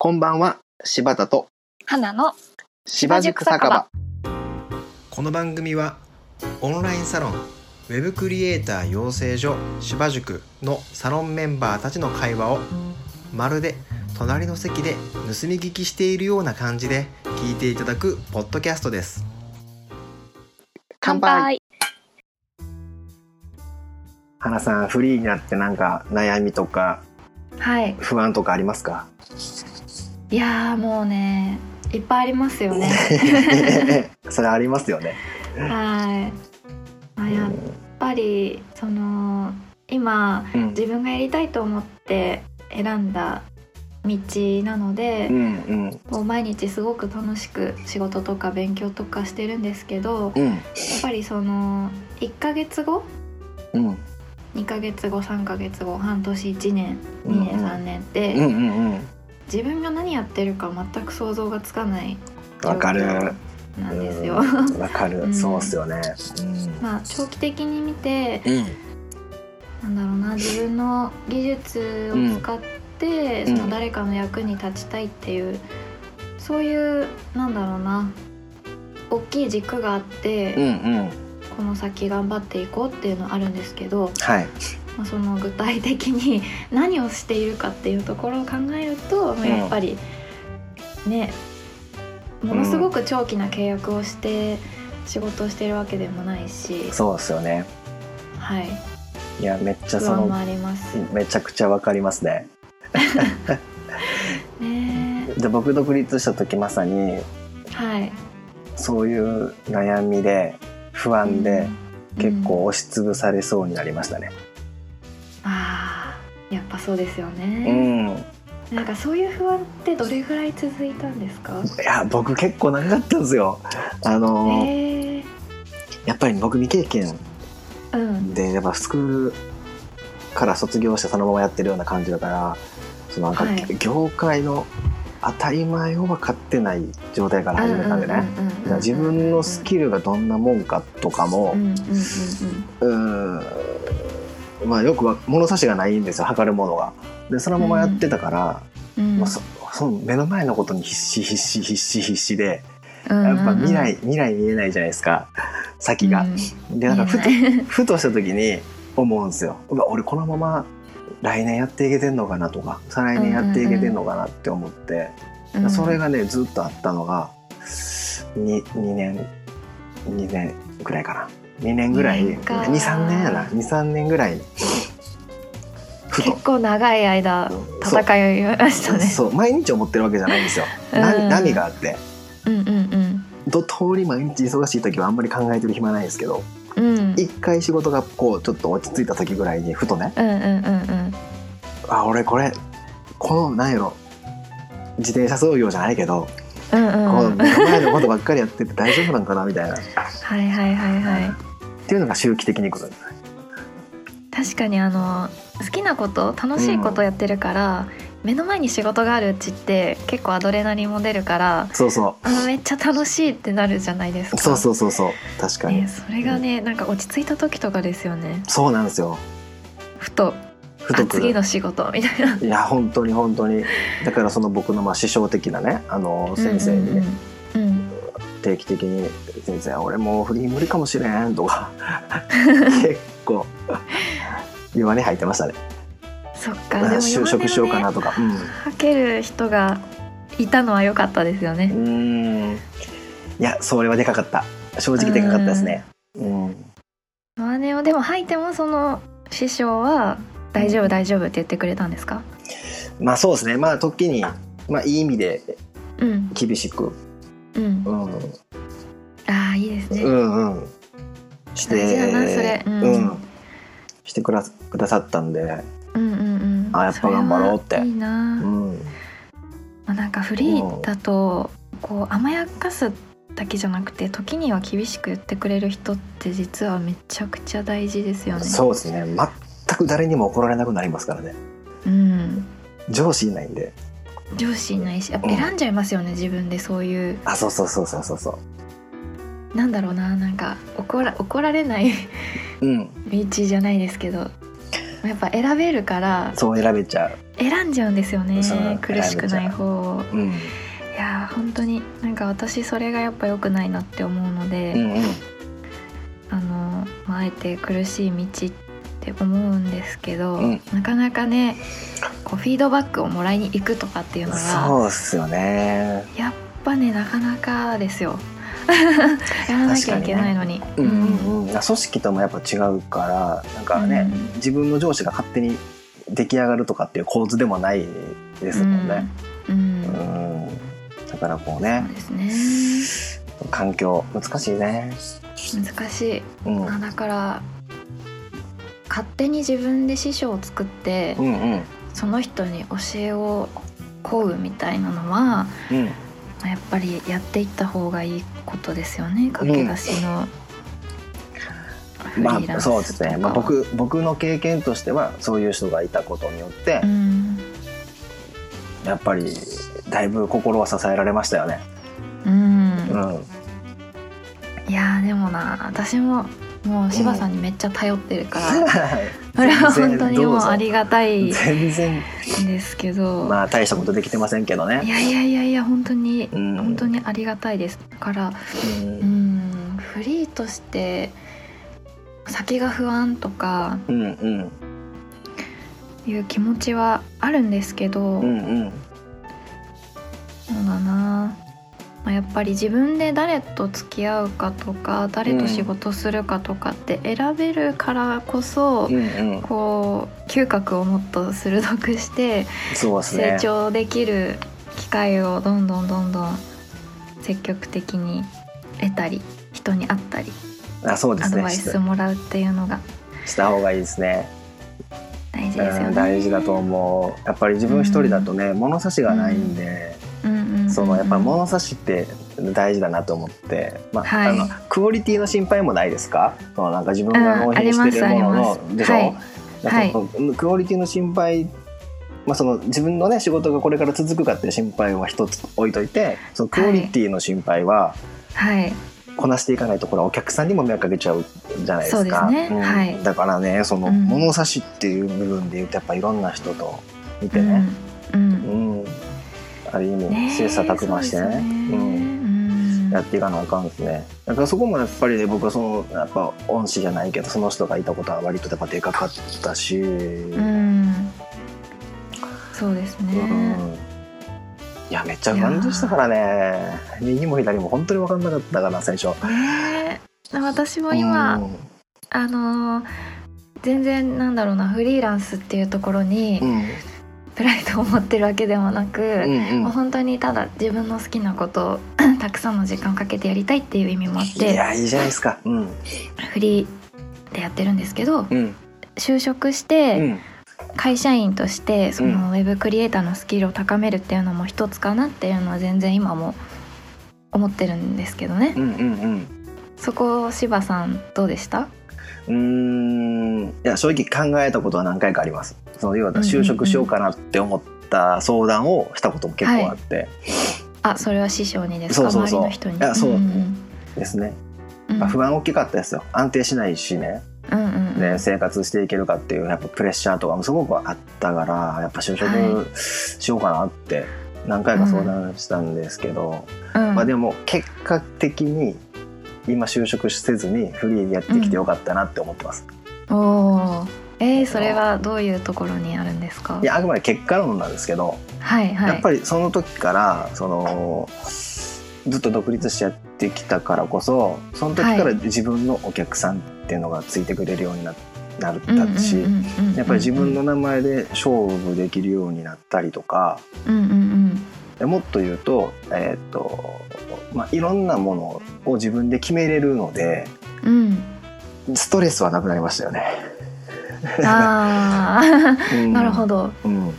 こんばんは、柴田と花の柴塾酒場。この番組はオンラインサロンウェブクリエイター養成所芝塾のサロンメンバーたちの会話をまるで隣の席で盗み聞きしているような感じで聞いていただくポッドキャストです。乾杯。花さん、フリーになってなんか悩みとかはい。不安とかありますか？いやーもうねいっぱいありますよね。それありますよね。はい、まあ、やっぱりその今うん。自分がやりたいと思って選んだ道なのでう、んうん。もう毎日すごく楽しく仕事とか勉強とかしてるんですけどうん。やっぱりその1ヶ月後うん。2ヶ月後3ヶ月後半年1年2年うん。うん3年って、うんうんうん自分が何やってるか全く想像がつかないわかる。なんですよ。うん。わかる、うん。そうっすよね。まあ長期的に見てうん。なんだろうな自分の技術を使って、うん。その誰かの役に立ちたいっていうそういうなんだろうな大きい軸があって、うんうん。この先頑張っていこうっていうのはあるんですけど、はいまあ、その具体的に 何をしているかっていうところを考えると、まあやっぱりねものすごく長期な契約をして仕事をしているわけでもないし、そうっすよね。はい、いやめっちゃそ不安ものあります。めちゃくちゃわかりますね。ねで僕独立した時まさにえはいそういう悩みで不安で結構押しつぶされそうになりましたね。ああやっぱそうですようね、ん。なんかそういう不安ってどれぐらい続いたんですか？いや僕結構長かったんですよ。あのー。やっぱり僕未経験うん。でやっぱスクールから卒業してそのままやってるような感じだからそのなんかはい。業界の当たり前を分かってない状態から始めたんでね。自分のスキルがどんなもんかとかもうんまあよくは物差しがないんですよ測るものが。でそのままやってたから、うん。うん。まあ、そその目の前のことに必死必死必死必死でうんやっぱ未来、未来見えないじゃないですか先が。うん。でなんかふと ふとした時に思うんですよ。俺このまま来年やっていけてんのかなとか再来年やっていけてんのかなって思って、うんそれがねずっとあったのが 2, 2年2年ぐらいかな2年ぐらい二年か。23年やな。23年ぐらい。結構長い間戦いましたね。そう。毎日思ってるわけじゃないんですよ。うん。波波があって。うんうんど通り毎日忙しい時はあんまり考えてる暇ないですけどうん。うん一回仕事がこうちょっと落ち着いた時ぐらいにふとねうんうんうんあ俺これこのなんやろ自転車操業じゃないけど、うんうんこうん。の目の前のことばっかりやってて大丈夫なんかなみたいな。っ はいはいはいはいていうのが周期的にくるんですね。確かにあの好きなこと楽しいことやってるから、目の前に仕事があるうちって結構アドレナリンも出るからそうそあめっちゃ楽しいってなるじゃないですか。うそうそうそうそう。確かに、ね、それがねなんか落ち着いた時とかですよね。そうなんですよ。ふと。ふと次の仕事みたいな。いや本当に本当に。だからその僕のまあ師匠的なねあの先生にね、うんうんうん定期的に「先生俺もうフリー無理かもしれん」とか 結構弱音吐いてましたね。そっか就職しようかなとかうん。はける人がいたのは良かったですようね。ーん。いやそれはでかかった。正直でかかったですね。うん。マネをでも吐いてもその師匠は大丈夫大丈夫って言ってくれたんですか？まあそうですね。まあ時にまあいい意味でうん。厳しくうんう。んああいいですね。うんうんして大事だなそれうんうんしてくだくださったんでうんうんうん。あやっぱ頑張ろうっていいな。うんまあなんかフリーだとこう甘やかすだけじゃなくて時には厳しく言ってくれる人って実はめちゃくちゃ大事ですよね。そうですね全く誰にも怒られなくなりますからねうん。上司いないんで上司いないしやっぱうん。選んじゃいますよね自分でそういう。あそうそうそうそうそうそう。なんだろうななんか怒ら怒られないうん。道じゃないですけど。やっぱ選べるからそう選べちゃう、選んじゃうんですよね苦しくない方を。う。ん、いやー本当になんか私それがやっぱ良くないなって思うので、うんうん。あの、まあ、あえて苦しい道って思うんですけど、うん。なかなかねこうフィードバックをもらいに行くとかっていうのがそうっすよね。やっぱねなかなかですよ。やらなきゃいけないのに。うん。うんうん、組織ともやっぱ違うからなんかね、うん。自分の上司が勝手に出来上がるとかっていう構図でもないですもんね、うん。うん。うん。だからこうねそうですね。環境難しいね、難しい、うん、あだから勝手に自分で師匠を作って、うんうん。その人に教えを請うみたいなのはうん。まあやっぱりやっていった方がいいことですよね駆け出しのフリまあそうですね、まあ、僕僕の経験としてはそういう人がいたことによって、うん。やっぱりだいぶ心は支えられましたよね。うん。うん、いやーでもな私ももう柴さんにめっちゃ頼ってるから、それ全は然本当にもうありがたい全然んですけど、まあ大したことできてませんけどね。いやいやいやいや本当に、うん。本当にありがたいです。だからううんんフリーとして先が不安とかうんうん。いう気持ちはあるんですけど、うんうんぱり自分で誰と付き合うかとか誰と仕事するかとかって選べるからこそ、うんうんこう嗅覚をもっと鋭くして成。長できる機会をどんどんどんどん積極的に得たり人に会ったりあそうですねアドバイスもらうっていうのがした方がいいですね。大事ですよね。うん、大事だと思う。やっぱり自分一人だとね、物差しがないんで、うんうんうんうんそのやっぱ物差しって大事だなと思って、まあ、はい。あのクオリティの心配もないですか？そのなんか自分が納品してるもののでしょ？はい。クオリティの心配。まあ、その自分のね仕事がこれから続くかっていう心配は一つ置いといてそのクオリティの心配ははい。こなしていかないとこれはお客さんにも迷惑かけちゃうじゃないですか。そうん。はい。だからねそのうん。物差しっていう部分で言うとやっぱいろんな人と見てね、うん。うん。うんある意味切磋琢磨してね。そうですようん、うん。やっていかなあかんですね。だからそこもやっぱりね僕はそのやっぱ恩師じゃないけどその人がいたことは割とやっぱでかかったし、うん。そうですね、うん。いやめっちゃ不安でしたからね。右も左も本当に分かんなかったから最初。ねえ。私も今、うん。あのー全然なんだろうなフリーランスっていうところにうんプライドを持ってるわけでもなく、うんもう本当にただ自分の好きなことを たくさんの時間をかけてやりたいっていう意味もあっいてやいいじゃないですか。うん。フリーでやってるんですけどうん。就職しうてん。会社員としてそうのん。ウェブクリエイターのスキルを高めるっていうのも一つかなっていうのは全然今も思ってるんですけどね。うんうんそこ柴さんどうでした？うん。いや正直考えたことは何回かあります。その要は就職しようかなって思った相談をしたことも結構あって、あそれは師匠にですか？そうそうそう。周りの人に？いやそう。ですね、うん。まあ不安大きかったですよ。安定しないしね。うんうんうん。で生活していけるかっていうやっぱプレッシャーとかもすごくあったからやっぱ就は職しようかなって何回か相談したんですけど、うん。まあでも結果的に今就職せずにフリーでやってきてよかったなって思ってます、おおー。えー、それはどういうところにあるんですか？いやあくまで結果論なんですけど、はいはい。やっぱりその時からそのずっと独立してやってきたからこそその時から自分のお客さんっていうのがついてくれるようにななるだったし、やっぱり自分の名前で勝負できるようになったりとか。うんうんうん。でもっと言うと,、えーっとまあ、いろんなものを自分で決めれるのでうん。ストレスはなくなりましたよね。ああうん。なるほど。うん。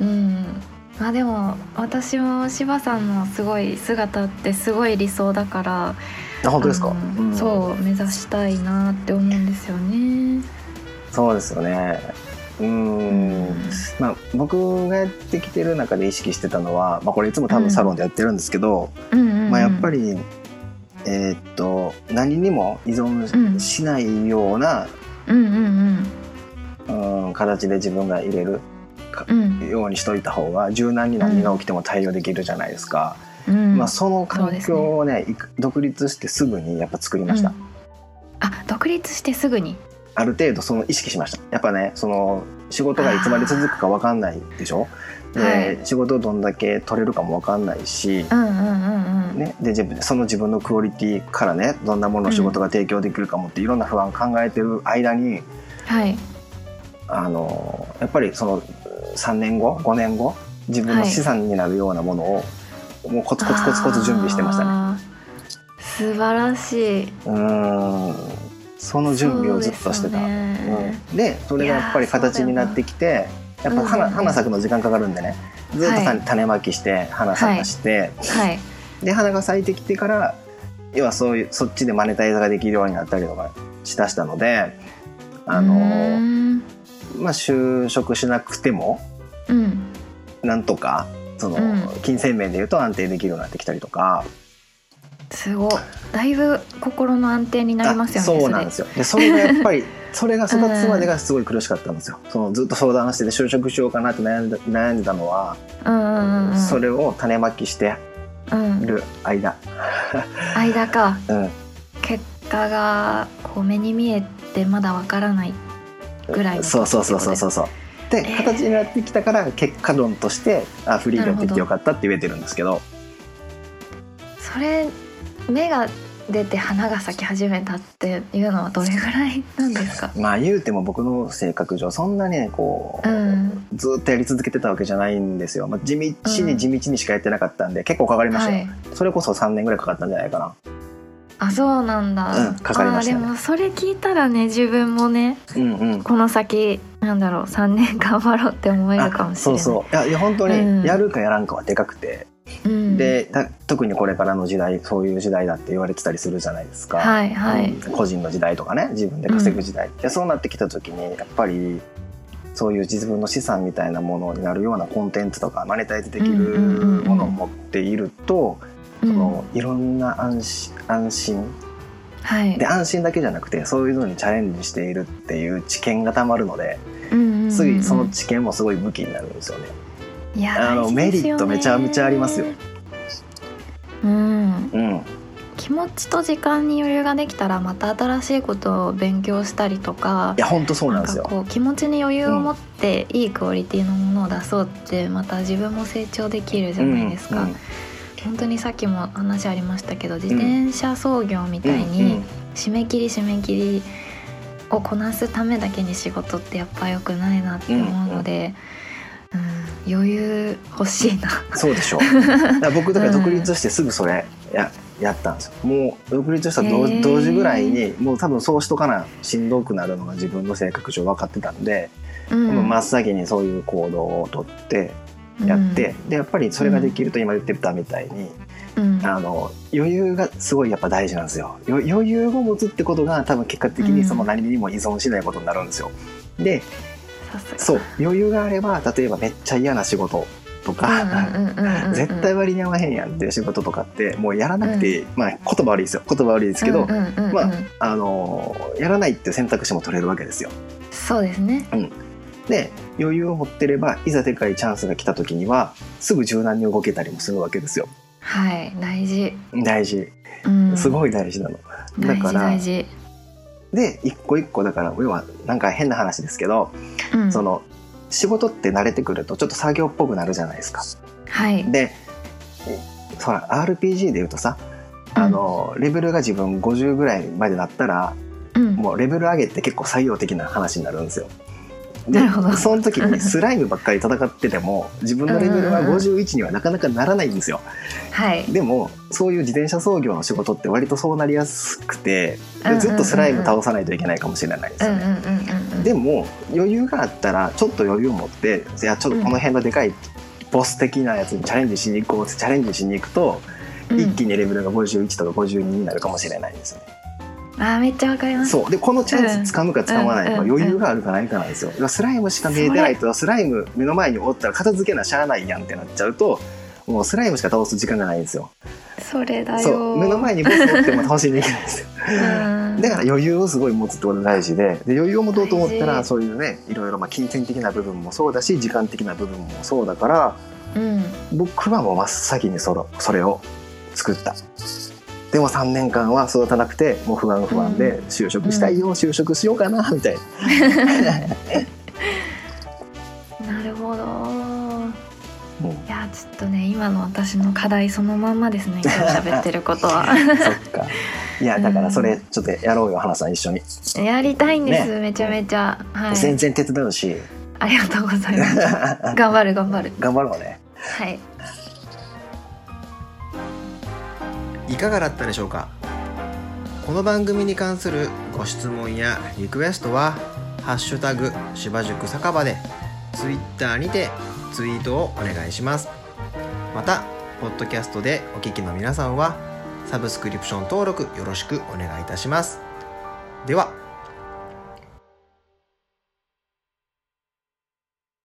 うん。まあでも私も柴さんのすごい姿ってすごい理想だからあ本当ですか、うん。そう目指したいなって思うんですよね。そうですよね。うーん。まあ、僕がやってきてる中で意識してたのは、まあ、これいつも多分サロンでやってるんですけど、うんまあ、やっぱり、えーっと何にも依存しないような、うん形で自分が入れるうん。ようにしといた方が柔軟に何が起きても対応できるじゃないですか、うん。まあ、その環境をね。いく独立してすぐにやっぱ作りました、うん。あ独立してすぐにある程度その意識しました。やっぱねその仕事がいつまで続くか分かんないでしょ？で、はい。仕事をどんだけ取れるかも分かんないし、うんうんうんうん。ね、で自分その自分のクオリティからねどんなものを仕事が提供できるかもっていろんな不安考えてる間にはい。あのやっぱりその3年後5年後自分の資産になるようなものを、もうコツコツコツコツ準備してましたね。素晴らしい。うーんその準備をずっとしてた。ねうん、でそれがやっぱり形になってきてやっぱ花,、うん花咲くの時間かかるんでね。ずっと種,、まきして花咲かして、はい。で花が咲いてきてから要はそういうそっちでマネタイズができるようになったりとかしだしたのであのまあ就職しなくてもうん。なんとかその、うん。金銭面でいうと安定できるようになってきたりとかすごい。だいぶ心の安定になりますよねあそうなんですよ。でそれがやっぱり それが育つまでがすごい苦しかったんですよ、そのずっと相談してて就職しようかなって悩んで悩んでたのは、それうんうんうん。それを種まきしてうん。る間、間か。うん、結果がこう目に見えてまだわからないぐらいそうそうそうそうそうそう。で、えー。形になってきたから結果論としてあフリーでやってきてよかったって言えてるんですけど。それ芽が出て花が咲き始めたっていうのはどれぐらいなんですか？まあ言うても僕の性格上そんなねこう、うん。ずっとやり続けてたわけじゃないんですよ、まあ、地道に地道にしかやってなかったんで、結構かかりましたよ、はい。それこそ3年ぐらいかかったんじゃないかな。あそうなんだ、うんかかりましたね。あでもそれ聞いたらね自分もねうんうん。この先なんだろう3年頑張ろうって思えるかもしれない。そうそう。いやいや本当にうん。やるかやらんかはでかくて、うん、でた特にこれからの時代そういう時代だって言われてたりするじゃないですか、はいはい。うん個人の時代とかね自分で稼ぐ時代、でそうなってきた時にやっぱりそういう自分の資産みたいなものになるようなコンテンツとかマネタイズできるうんうんうんうん。ものを持っていると、うん。そのいろんな安心安心。はい。で安心だけじゃなくてそういうのにチャレンジしているっていう知見がたまるのでうんうんうんうん。次その知見もすごい武器になるんですよね。いやあのメリットめちゃめちゃありますよ。うん。うん。気持ちと時間に余裕ができたらまた新しいことを勉強したりとかいや本当そうなんですよ。かこう気持ちに余裕を持っていいクオリティのものを出そうってまた自分も成長できるじゃないですか、うんうん本当にさっきも話ありましたけど自転車操業みたいに締め切り締め切りをこなすためだけに仕事ってやっぱ良くないなって思うので、うん余裕欲しいな。そうでしょ だから僕だから独立してすぐそれややったんですよ。もう独立した同,、同時ぐらいにもう多分そうしとかな。しんどくなるのが自分の性格上分かってたんで、うん。真っ先にそういう行動をとってやって、でやっぱりそれができると今言ってたみたいに、うん。あの余裕がすごいやっぱ大事なんですよ。よ余裕を持つってことが多分結果的にその何にも依存しないことになるんですよ。でそう。余裕があれば例えばめっちゃ嫌な仕事とか、うんうんうんうんうん 絶対割に合わへんやんっていう仕事とかってもうやらなくて、まあ言葉悪いですよ。言葉悪いですけど、うんうんうんうん。まああのやらないっていう選択肢も取れるわけですよ。そうですね。で余裕を持ってればいざでかいチャンスが来た時にはすぐ柔軟に動けたりもするわけですよ。はい。大事、大事。うん、すごい大事なの。だからで一個一個だから要はなんか変な話ですけど、うん、その仕事って慣れてくるとちょっと作業っぽくなるじゃないですか。はいでほら RPG で言うとさあのレベルが自分50ぐらいまでなったらうんもうレベル上げって結構採用的な話になるんですよ。でなるほどその時にスライムばっかり戦ってても 自分のレベルは51にはなかなかならないんですよ。はいでもそういう自転車操業の仕事って割とそうなりやすくてずっとスライム倒さないといけないかもしれないですよね。でも余裕があったらちょっと余裕を持っていやちょっとこの辺のでかいボス的なやつにチャレンジしに行こうってチャレンジしに行くと、うん一気にレベルが51とか52になるかもしれないんですよね。あーめっちゃわかります。そう。でこのチャンス掴むか掴まないかはうん余裕があるかないかなんですよ。スライムしか見えてないとスライム目の前におったら片付けなしゃあないやんってなっちゃうともうスライムしか倒す時間がないんですよ。それだよ。そう。目の前にボスおっても倒しにいけないんですよ。だから余裕をすごい持つってことが大事でで余裕を持とうと思ったらそういうねいろいろまあ金銭的な部分もそうだし時間的な部分もそうだからうん。僕はもう真っ先にそれそれを作った。でも3年間は育たなくてもう不安不安で就職したいよ、就職しようかなみたいな。なるほど。うん。いやちょっとね今の私の課題そのまんまですね今日喋ってることは。そっか。いやだからそれちょっとやろうよ花さん一緒に。やりたいんです、ね。めちゃめちゃ。はい。全然手伝うし。ありがとうございます。頑張る頑張る。頑張ろうね。はいいかがだったでしょうか？この番組に関するご質問やリクエストは「ハッシュタグ芝塾酒場」で Twitter にてツイートをお願いします。またポッドキャストでお聴きの皆さんはサブスクリプション登録よろしくお願いいたします。では